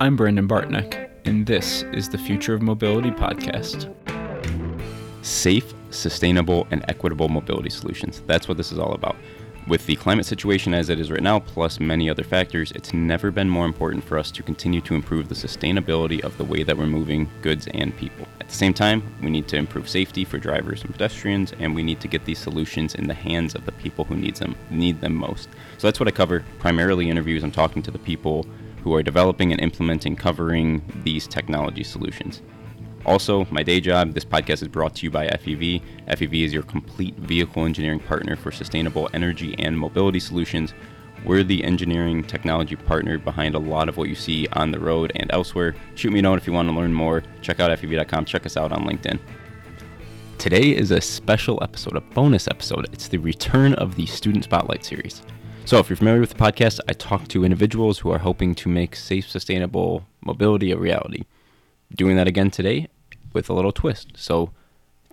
I'm Brandon Bartneck, and this is the Future of Mobility podcast. Safe, sustainable, and equitable mobility solutions. That's what this is all about. With the climate situation as it is right now, plus many other factors, it's never been more important for us to continue to improve the sustainability of the way that we're moving goods and people. At the same time, we need to improve safety for drivers and pedestrians, and we need to get these solutions in the hands of the people who needs them need them most. So that's what I cover. Primarily interviews. I'm talking to the people who are developing and implementing covering these technology solutions. Also, my day job, this podcast is brought to you by FEV. FEV is your complete vehicle engineering partner for sustainable energy and mobility solutions. We're the engineering technology partner behind a lot of what you see on the road and elsewhere. Shoot me a note if you want to learn more. Check out FEV.com. Check us out on LinkedIn. Today is a special episode, a bonus episode. It's the return of the Student Spotlight series. So, if you're familiar with the podcast, I talk to individuals who are hoping to make safe, sustainable mobility a reality. Doing that again today with a little twist. So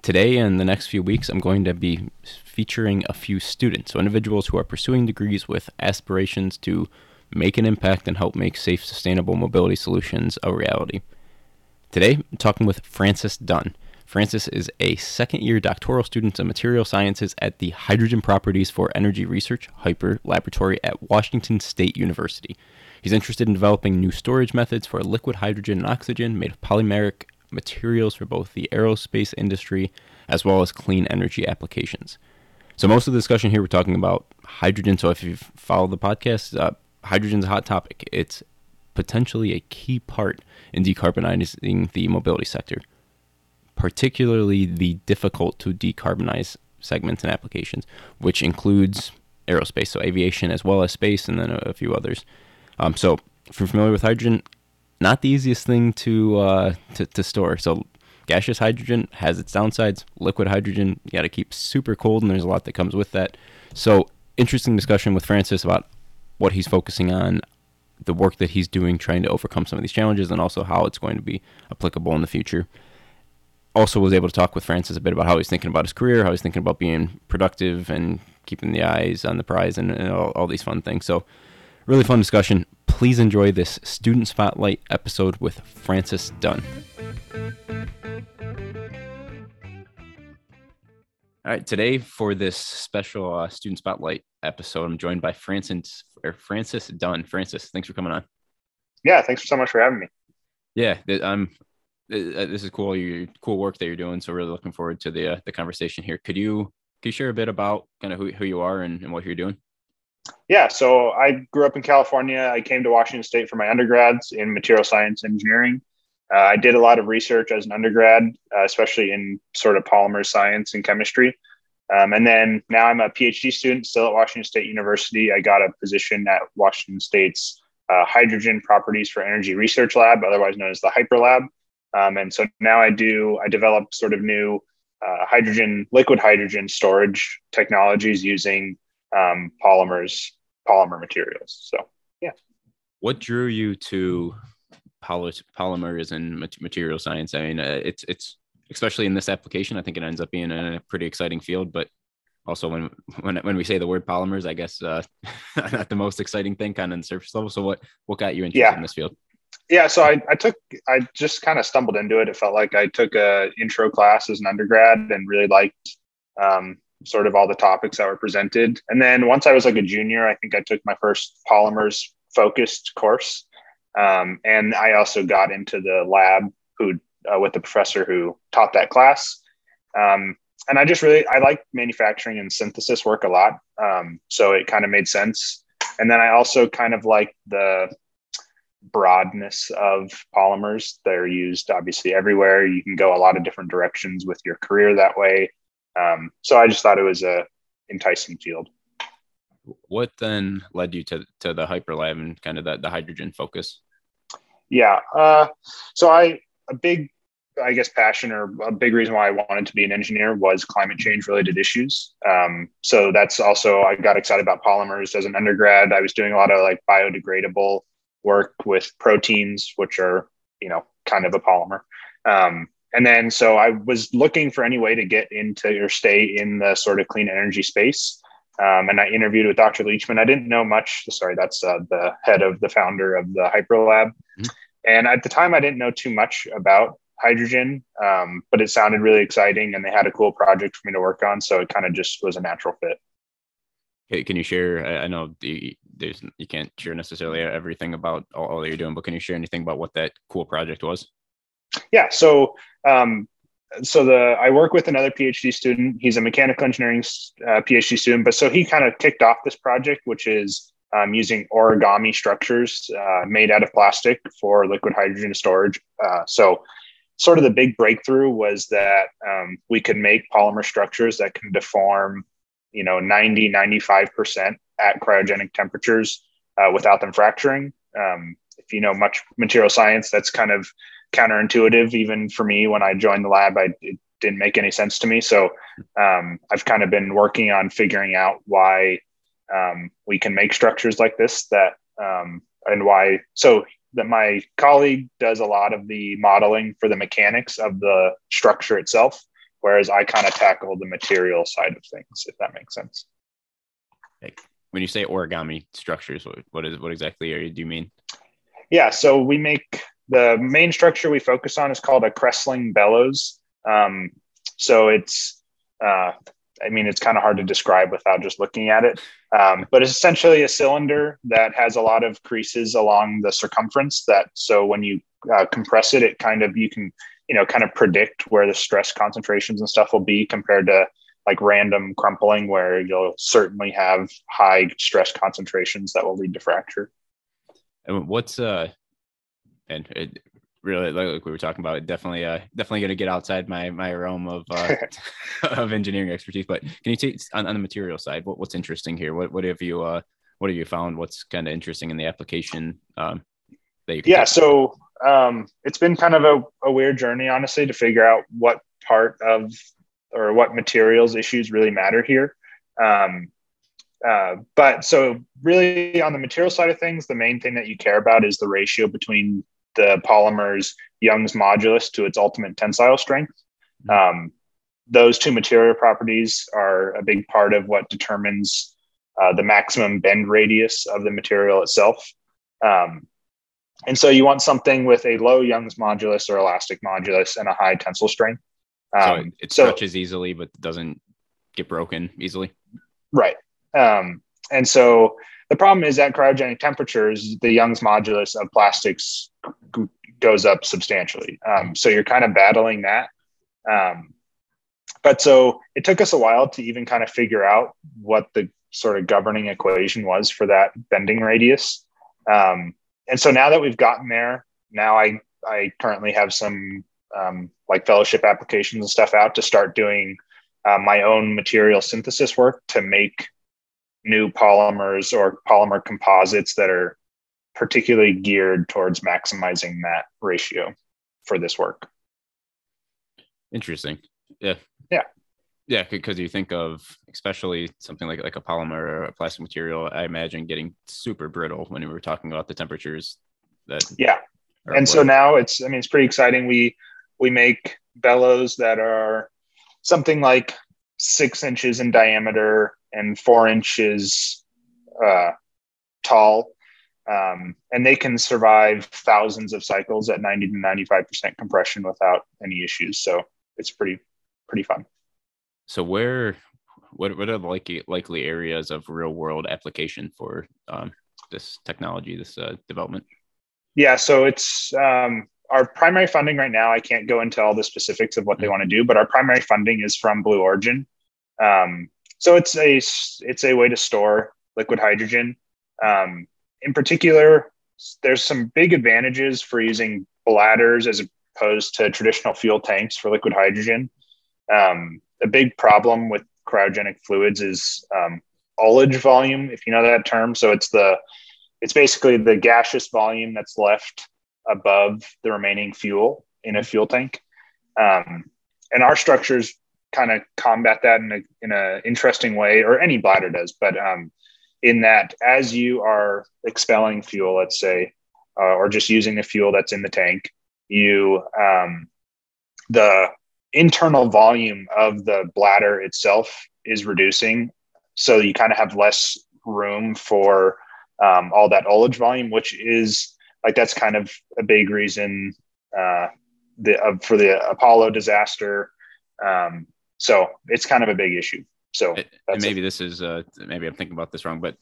today and the next few weeks, I'm going to be featuring a few students, so individuals who are pursuing degrees with aspirations to make an impact and help make safe, sustainable mobility solutions a reality. Today, I'm talking with Francis Dunn. Francis is a second year doctoral student in material sciences at the Hydrogen Properties for Energy Research HYPER Laboratory at Washington State University. He's interested in developing new storage methods for liquid hydrogen and oxygen made of polymeric materials for both the aerospace industry as well as clean energy applications. So, most of the discussion here, we're talking about hydrogen. So, if you've followed the podcast, uh, hydrogen's a hot topic. It's potentially a key part in decarbonizing the mobility sector, particularly the difficult to decarbonize segments and applications, which includes aerospace, so aviation as well as space, and then a, a few others. Um, so, if you're familiar with hydrogen, not the easiest thing to uh, to, to store. So gaseous hydrogen has its downsides. Liquid hydrogen, you got to keep super cold, and there's a lot that comes with that. So interesting discussion with Francis about what he's focusing on, the work that he's doing, trying to overcome some of these challenges, and also how it's going to be applicable in the future. Also, was able to talk with Francis a bit about how he's thinking about his career, how he's thinking about being productive and keeping the eyes on the prize, and, and all, all these fun things. So, really fun discussion please enjoy this Student Spotlight episode with Francis Dunn. All right, today for this special uh, Student Spotlight episode, I'm joined by Francis or Francis Dunn. Francis, thanks for coming on. Yeah, thanks so much for having me. Yeah, I'm. Uh, this is cool. You cool work that you're doing. So really looking forward to the uh, the conversation here. Could you could you share a bit about kind of who, who you are and, and what you're doing? Yeah, so I grew up in California. I came to Washington State for my undergrads in material science engineering. Uh, I did a lot of research as an undergrad, uh, especially in sort of polymer science and chemistry. Um, and then now I'm a PhD student still at Washington State University. I got a position at Washington State's uh, Hydrogen Properties for Energy Research Lab, otherwise known as the HYPER Lab. Um, and so now I do, I develop sort of new uh, hydrogen, liquid hydrogen storage technologies using um, polymers, polymer materials. So, yeah. What drew you to poly- polymers and material science? I mean, uh, it's it's especially in this application. I think it ends up being a pretty exciting field, but also when when when we say the word polymers, I guess uh, not the most exciting thing, kind of on the surface level. So, what what got you interested yeah. in this field? Yeah, so I, I took I just kind of stumbled into it. It felt like I took a intro class as an undergrad and really liked um, sort of all the topics that were presented. And then once I was like a junior, I think I took my first polymers focused course. Um, and I also got into the lab who uh, with the professor who taught that class. Um, and I just really I like manufacturing and synthesis work a lot. Um, so it kind of made sense. And then I also kind of like the broadness of polymers. They're used obviously everywhere. You can go a lot of different directions with your career that way. Um, so I just thought it was a enticing field. What then led you to to the hyper lab and kind of the, the hydrogen focus? Yeah, uh, so I a big I guess passion or a big reason why I wanted to be an engineer was climate change related issues. Um, so that's also I got excited about polymers as an undergrad. I was doing a lot of like biodegradable work with proteins, which are you know kind of a polymer. Um, and then so I was looking for any way to get into or stay in the sort of clean energy space. Um, and I interviewed with Dr. Leachman. I didn't know much. Sorry, that's uh, the head of the founder of the Hyper Lab. Mm-hmm. and at the time, I didn't know too much about hydrogen, um, but it sounded really exciting, and they had a cool project for me to work on. So it kind of just was a natural fit. Hey, can you share? I know the, there's you can't share necessarily everything about all, all, that you're doing, but can you share anything about what that cool project was? Yeah. So um, so the I work with another PhD student. He's a mechanical engineering uh, PhD student, but so he kind of kicked off this project, which is um, using origami structures uh, made out of plastic for liquid hydrogen storage. Uh, so, sort of the big breakthrough was that um, we could make polymer structures that can deform, you know, 90, 95% at cryogenic temperatures uh, without them fracturing. Um, if you know much material science, that's kind of counterintuitive, even for me when I joined the lab. I, it didn't make any sense to me. So, um, I've kind of been working on figuring out why um, we can make structures like this that um, and why so that my colleague does a lot of the modeling for the mechanics of the structure itself whereas i kind of tackle the material side of things if that makes sense when you say origami structures what, what is what exactly are you, do you mean yeah so we make the main structure we focus on is called a Kresling bellows um, so it's uh, I mean, it's kind of hard to describe without just looking at it. Um, but it's essentially a cylinder that has a lot of creases along the circumference. That so when you uh, compress it, it kind of you can you know kind of predict where the stress concentrations and stuff will be compared to like random crumpling, where you'll certainly have high stress concentrations that will lead to fracture. And what's uh, and it, really like we were talking about definitely uh definitely going to get outside my my realm of uh of engineering expertise but can you take on, on the material side what, what's interesting here what what have you uh what have you found what's kind of interesting in the application um that you yeah take? so um it's been kind of a, a weird journey honestly to figure out what part of or what materials issues really matter here um uh, but so really on the material side of things the main thing that you care about is the ratio between the polymer's Young's modulus to its ultimate tensile strength. Mm-hmm. Um, those two material properties are a big part of what determines uh, the maximum bend radius of the material itself. Um, and so you want something with a low Young's modulus or elastic modulus and a high tensile strength. Um, so it stretches so, easily, but doesn't get broken easily. Right. Um, and so the problem is at cryogenic temperatures, the Young's modulus of plastics goes up substantially. Um, so you're kind of battling that. Um, but so it took us a while to even kind of figure out what the sort of governing equation was for that bending radius. Um, and so now that we've gotten there, now I I currently have some um, like fellowship applications and stuff out to start doing uh, my own material synthesis work to make new polymers or polymer composites that are particularly geared towards maximizing that ratio for this work. Interesting. Yeah. Yeah. Yeah, because you think of especially something like like a polymer or a plastic material, I imagine getting super brittle when we were talking about the temperatures that Yeah. And so now it's I mean it's pretty exciting. We we make bellows that are something like six inches in diameter and four inches uh, tall. Um, and they can survive thousands of cycles at 90 to 95% compression without any issues. So it's pretty, pretty fun. So where, what, what are the likely, likely areas of real world application for um, this technology, this uh, development? Yeah, so it's um, our primary funding right now. I can't go into all the specifics of what they mm-hmm. want to do, but our primary funding is from Blue Origin. Um, so it's a it's a way to store liquid hydrogen. Um, in particular, there's some big advantages for using bladders as opposed to traditional fuel tanks for liquid hydrogen. Um, a big problem with cryogenic fluids is um, ullage volume, if you know that term. So it's the it's basically the gaseous volume that's left above the remaining fuel in a fuel tank. Um, and our structures kind of combat that in a in a interesting way, or any bladder does. But um, in that, as you are expelling fuel, let's say, uh, or just using the fuel that's in the tank, you um, the internal volume of the bladder itself is reducing, so you kind of have less room for um, all that ullage volume, which is like that's kind of a big reason uh, the uh, for the Apollo disaster. Um, so it's kind of a big issue. So and maybe this is uh, maybe I'm thinking about this wrong, but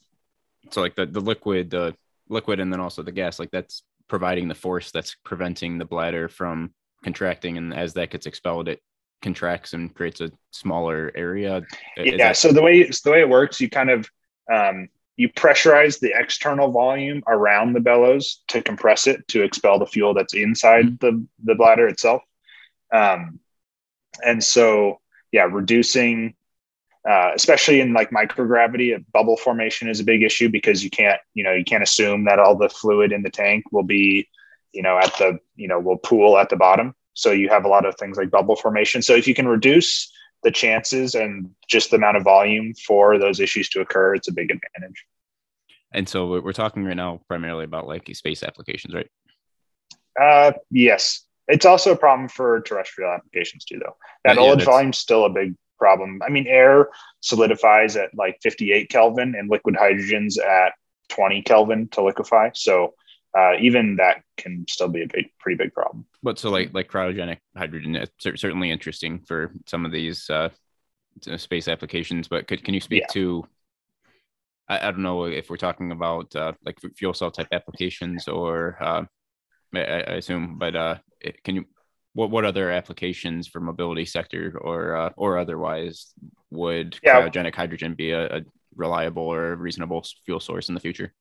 so like the the liquid uh, liquid and then also the gas like that's providing the force that's preventing the bladder from contracting, and as that gets expelled, it contracts and creates a smaller area. Is yeah. That- so the way the way it works, you kind of um, you pressurize the external volume around the bellows to compress it to expel the fuel that's inside mm-hmm. the, the bladder itself. Um, and so, yeah, reducing, uh, especially in like microgravity, bubble formation is a big issue because you can't, you know, you can't assume that all the fluid in the tank will be, you know, at the, you know, will pool at the bottom. So you have a lot of things like bubble formation. So if you can reduce the chances and just the amount of volume for those issues to occur, it's a big advantage. And so we're talking right now primarily about like space applications, right? Uh, yes. It's also a problem for terrestrial applications too, though. That yeah, ullage volume still a big problem. I mean, air solidifies at like 58 Kelvin and liquid hydrogen's at 20 Kelvin to liquefy. So uh, even that can still be a big, pretty big problem. But so like like cryogenic hydrogen, it's certainly interesting for some of these uh, space applications. But could can you speak yeah. to? I, I, don't know if we're talking about uh, like fuel cell type applications or uh, I, I, assume, but uh, can you? What what other applications for mobility sector or uh, or otherwise would yeah. cryogenic hydrogen be a, a reliable or reasonable fuel source in the future?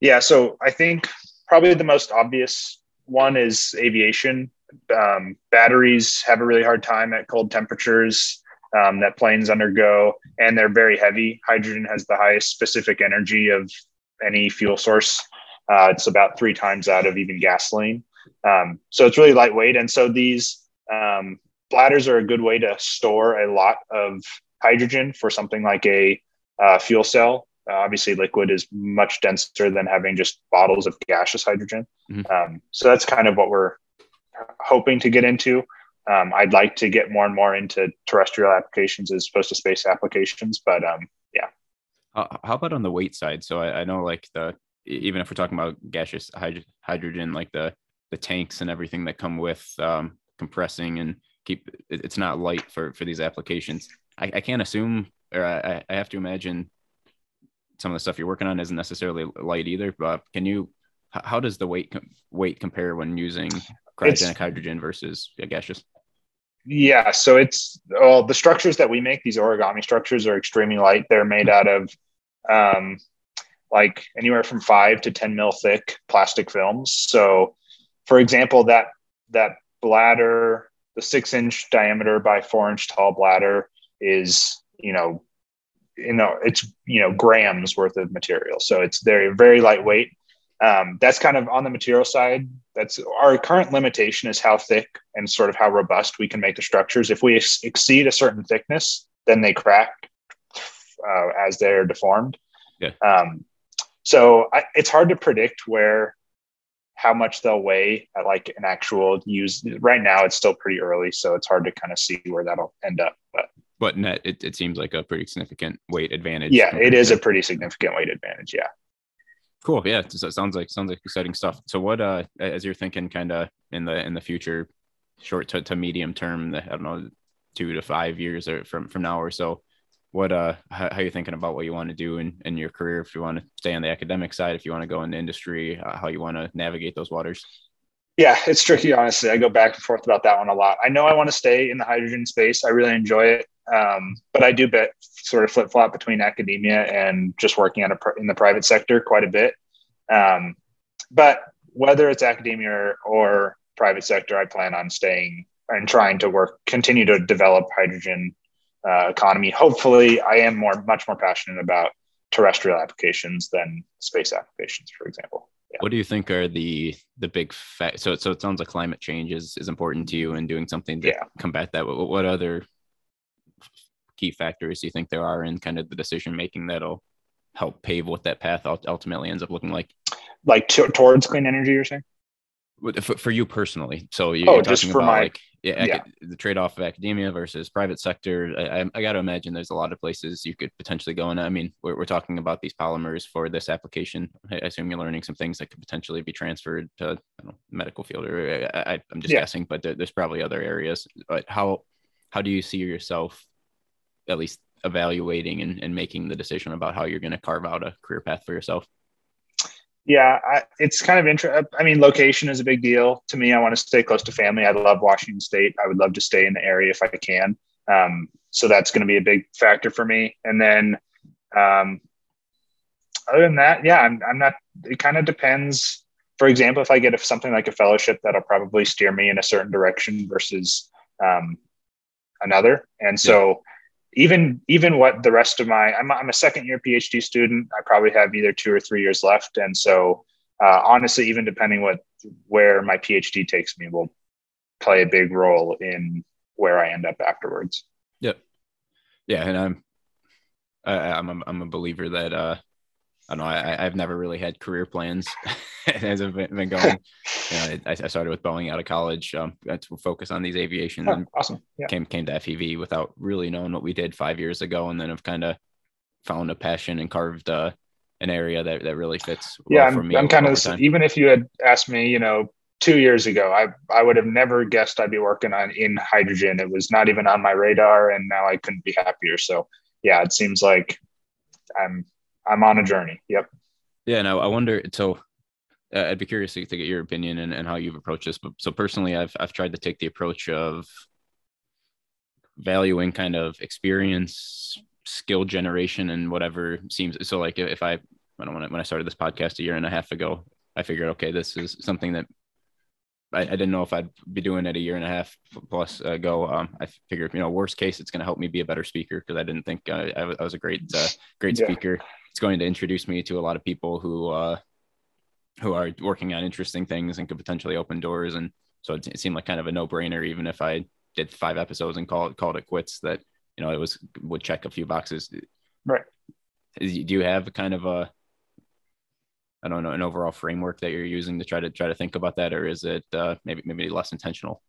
Yeah, so I think probably the most obvious one is aviation. Um, batteries have a really hard time at cold temperatures um, that planes undergo, and they're very heavy. Hydrogen has the highest specific energy of any fuel source. Uh, it's about three times out of even gasoline. Um, so it's really lightweight. And so these um, bladders are a good way to store a lot of hydrogen for something like a uh, fuel cell uh, obviously, liquid is much denser than having just bottles of gaseous hydrogen. Mm-hmm. Um, so that's kind of what we're hoping to get into. Um, I'd like to get more and more into terrestrial applications as opposed to space applications, but um, yeah. Uh, how about on the weight side? So I, I, know like the even if we're talking about gaseous hyd- hydrogen, like the the tanks and everything that come with um, compressing and keep it's not light for for these applications. I, I can't assume, or I, I have to imagine some of the stuff you're working on isn't necessarily light either. But can you? How does the weight weight compare when using cryogenic it's, hydrogen versus gaseous? Yeah, so it's well the structures that we make. These origami structures are extremely light. They're made out of um, like anywhere from five to ten mil thick plastic films. So, for example, that that bladder, the six inch diameter by four inch tall bladder, is you know you know it's you know grams worth of material. So it's very very lightweight. Um, that's kind of on the material side. That's our current limitation is how thick and sort of how robust we can make the structures. If we ex- exceed a certain thickness then they crack uh, as they're deformed. Yeah. Um, so I, it's hard to predict where how much they'll weigh at like an actual use. Right now it's still pretty early so it's hard to kind of see where that'll end up but but net it, it seems like a pretty significant weight advantage. Yeah, it is a pretty significant weight advantage. Yeah. Cool. Yeah. So it sounds like sounds like exciting stuff. So what uh as you're thinking kind of in the in the future, short to, to medium term, the, I don't know, two to five years or from from now or so, what uh how, how you thinking about what you want to do in, in your career if you want to stay on the academic side if you want to go into industry uh, how you want to navigate those waters yeah it's tricky honestly i go back and forth about that one a lot i know i want to stay in the hydrogen space i really enjoy it um, but I do bet sort of flip flop between academia and just working at a, in the private sector quite a bit. Um, but whether it's academia or, or, private sector, I plan on staying and trying to work, continue to develop hydrogen uh, economy. Hopefully, I am more, much more passionate about terrestrial applications than space applications, for example. Yeah. What do you think are the the big fa- so so it sounds like climate change is, is important to you and doing something to yeah. combat that. What, what other key factors do you think there are in kind of the decision making that'll help pave what that path ultimately ends up looking like? Like t- towards clean energy, you're saying? For, for you personally. So oh, you're oh, just for my, like, yeah, yeah. the trade-off of academia versus private sector. I, I, I got to imagine there's a lot of places you could potentially go in. I mean, we're, we're talking about these polymers for this application. I assume you're learning some things that could potentially be transferred to know, medical field, or I, am just yeah. guessing, but there, there's probably other areas. But how how do you see yourself, at least evaluating and, and making the decision about how you're going to carve out a career path for yourself? Yeah, I, it's kind of interesting. I mean, location is a big deal to me. I want to stay close to family. I love Washington State. I would love to stay in the area if I can. Um, so that's going to be a big factor for me. And then, um, other than that, yeah, I'm, I'm not. It kind of depends. For example, if I get if something like a fellowship, that'll probably steer me in a certain direction versus um, another. And so. Yeah even even what the rest of my I'm, I'm a second year phd student. I probably have either two or three years left. And so uh, honestly even depending what where my phd takes me will play a big role in where i end up afterwards. Yep. Yeah and i'm I, i'm a, I'm a believer that uh I don't know. I, I've never really had career plans as I've been going. You know, I, I, started with Boeing out of college um, to focus on these aviation. Oh, and awesome. Yeah. Came came to FEV without really knowing what we did five years ago, and then I've kind of found a passion and carved uh, an area that, that really fits. Well yeah, I'm, I'm kind of even if you had asked me, you know, two years ago, I I would have never guessed I'd be working on in hydrogen. It was not even on my radar, and now I couldn't be happier. So yeah, it seems like I'm I'm on a journey. Yep. Yeah, and I, wonder. So, uh, I'd be curious to, to get your opinion and, and how you've approached this. But so personally, I've I've tried to take the approach of valuing kind of experience, skill generation, and whatever seems. So, like if I I wanna when I started this podcast a year and a half ago, I figured, okay, this is something that I, I, didn't know if I'd be doing it a year and a half plus ago. Um, I figured, you know, worst case, it's going to help me be a better speaker because I didn't think uh, I, was, I, was, a great, uh, great yeah. speaker it's going to introduce me to a lot of people who uh, who are working on interesting things and could potentially open doors. And so it, it seemed like kind of a no brainer, even if I did five episodes and called called it quits. That you know it was would check a few boxes. Right. Is, do you have kind of a I don't know an overall framework that you're using to try to try to think about that, or is it uh, maybe maybe less intentional?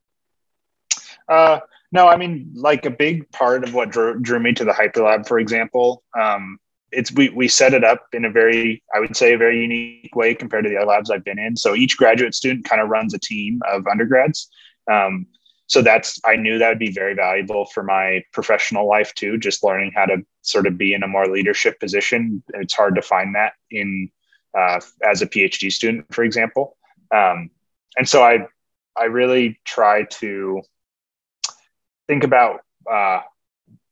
Uh, no, I mean, like a big part of what drew, drew me to the Hyperlab, for example, um, it's we we set it up in a very I would say a very unique way compared to the other labs I've been in. So each graduate student kind of runs a team of undergrads. Um, so that's I knew that would be very valuable for my professional life too. Just learning how to sort of be in a more leadership position. It's hard to find that in uh, as a PhD student, for example. Um, and so I I really try to think about uh,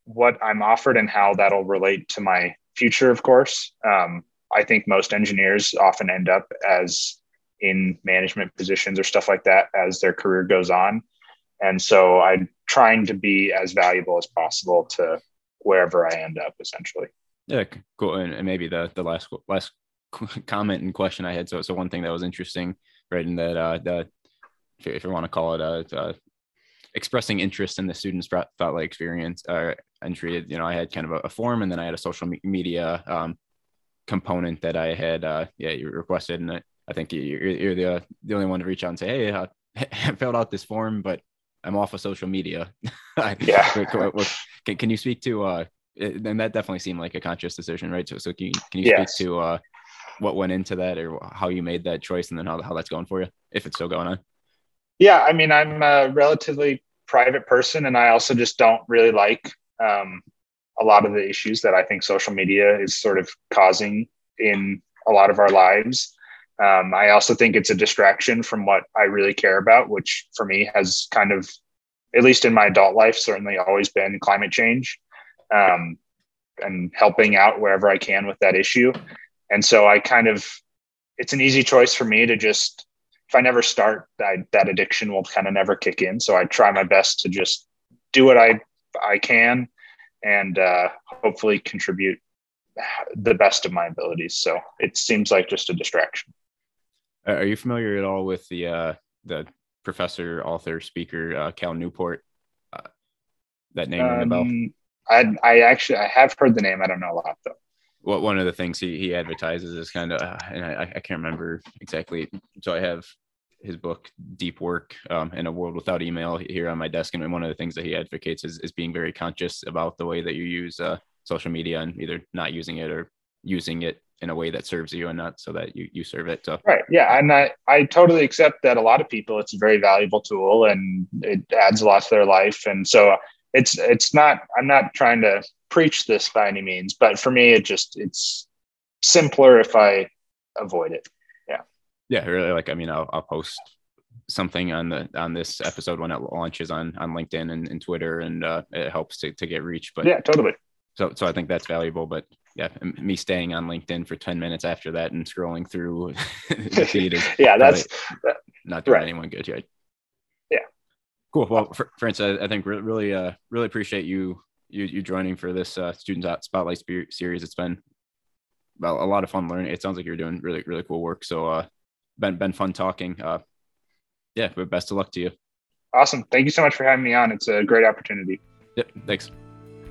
what I'm offered and how that'll relate to my future, of course. Um, I think most engineers often end up as in management positions or stuff like that as their career goes on. And so I'm trying to be as valuable as possible to wherever I end up essentially. Yeah, cool. And maybe the the last last comment and question I had. So so one thing that was interesting, right, in that uh the if you want to call it a, a expressing interest in the students thought like experience uh, entry you know i had kind of a, a form and then i had a social media um, component that i had uh, yeah you requested and i, I think you're, you're the, uh, the only one to reach out and say hey uh, i filled out this form but i'm off of social media yeah can, can you speak to uh and that definitely seemed like a conscious decision right so, so can you, can you yes. speak to uh what went into that or how you made that choice and then how, how that's going for you if it's still going on? Yeah i mean i'm a relatively private person and i also just don't really like um, a lot of the issues that i think social media is sort of causing in a lot of our lives. Um, i also think it's a distraction from what i really care about which for me has kind of at least in my adult life certainly always been climate change um, and helping out wherever i can with that issue and so i kind of it's an easy choice for me to just if I never start, I, that addiction will kind of never kick in. So I try my best to just do what I I can, and uh, hopefully contribute the best of my abilities. So it seems like just a distraction. Are you familiar at all with the uh, the professor, author, speaker uh, Cal Newport? Uh, that name um, bell? I I actually I have heard the name. I don't know a lot though what one of the things he, he advertises is kind of uh, and I, I can't remember exactly so i have his book Deep Work um, in a World Without Email here on my desk, and one of the things that he advocates is, is being very conscious about the way that you use uh, social media and either not using it or using it in a way that serves you and not so that you, you serve it. So. Right. Yeah. And I, I totally accept that a lot of people, it's a very valuable tool and it adds a lot to their life. And so it's, it's not, I'm not trying to preach this by any means, but for me, it just, it's simpler if I avoid it. Yeah. Yeah. Really. Like, I mean, I'll, I'll post something on the on this episode when it launches on on linkedin and, and twitter and uh, it helps to, to get reach but yeah totally so so i think that's valuable but yeah, me staying on LinkedIn for 10 minutes after that and scrolling through the feed is yeah, that's not doing right. anyone good. Right. Yeah. Cool. Well, Francis, I, I think really, uh, really appreciate you, you, you joining for this uh, students at Spotlight series. It's been well, a lot of fun learning. It sounds like you're doing really, really cool work. So, uh, been, been fun talking. Uh, yeah, but best of luck to you. Awesome. Thank you so much for having me on. It's a great opportunity. Yep. Thanks.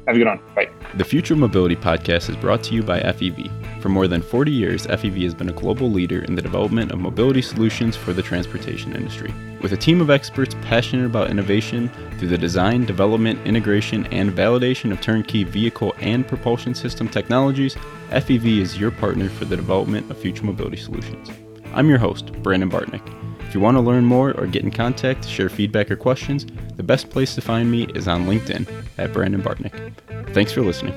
Have a good one. Bye. The Future Mobility Podcast is brought to you by FEV. For more than 40 years, FEV has been a global leader in the development of mobility solutions for the transportation industry. With a team of experts passionate about innovation through the design, development, integration, and validation of turnkey vehicle and propulsion system technologies, FEV is your partner for the development of future mobility solutions. I'm your host, Brandon Bartneck. If you want to learn more or get in contact, share feedback or questions, the best place to find me is on LinkedIn at Brandon Bartneck. Thanks for listening.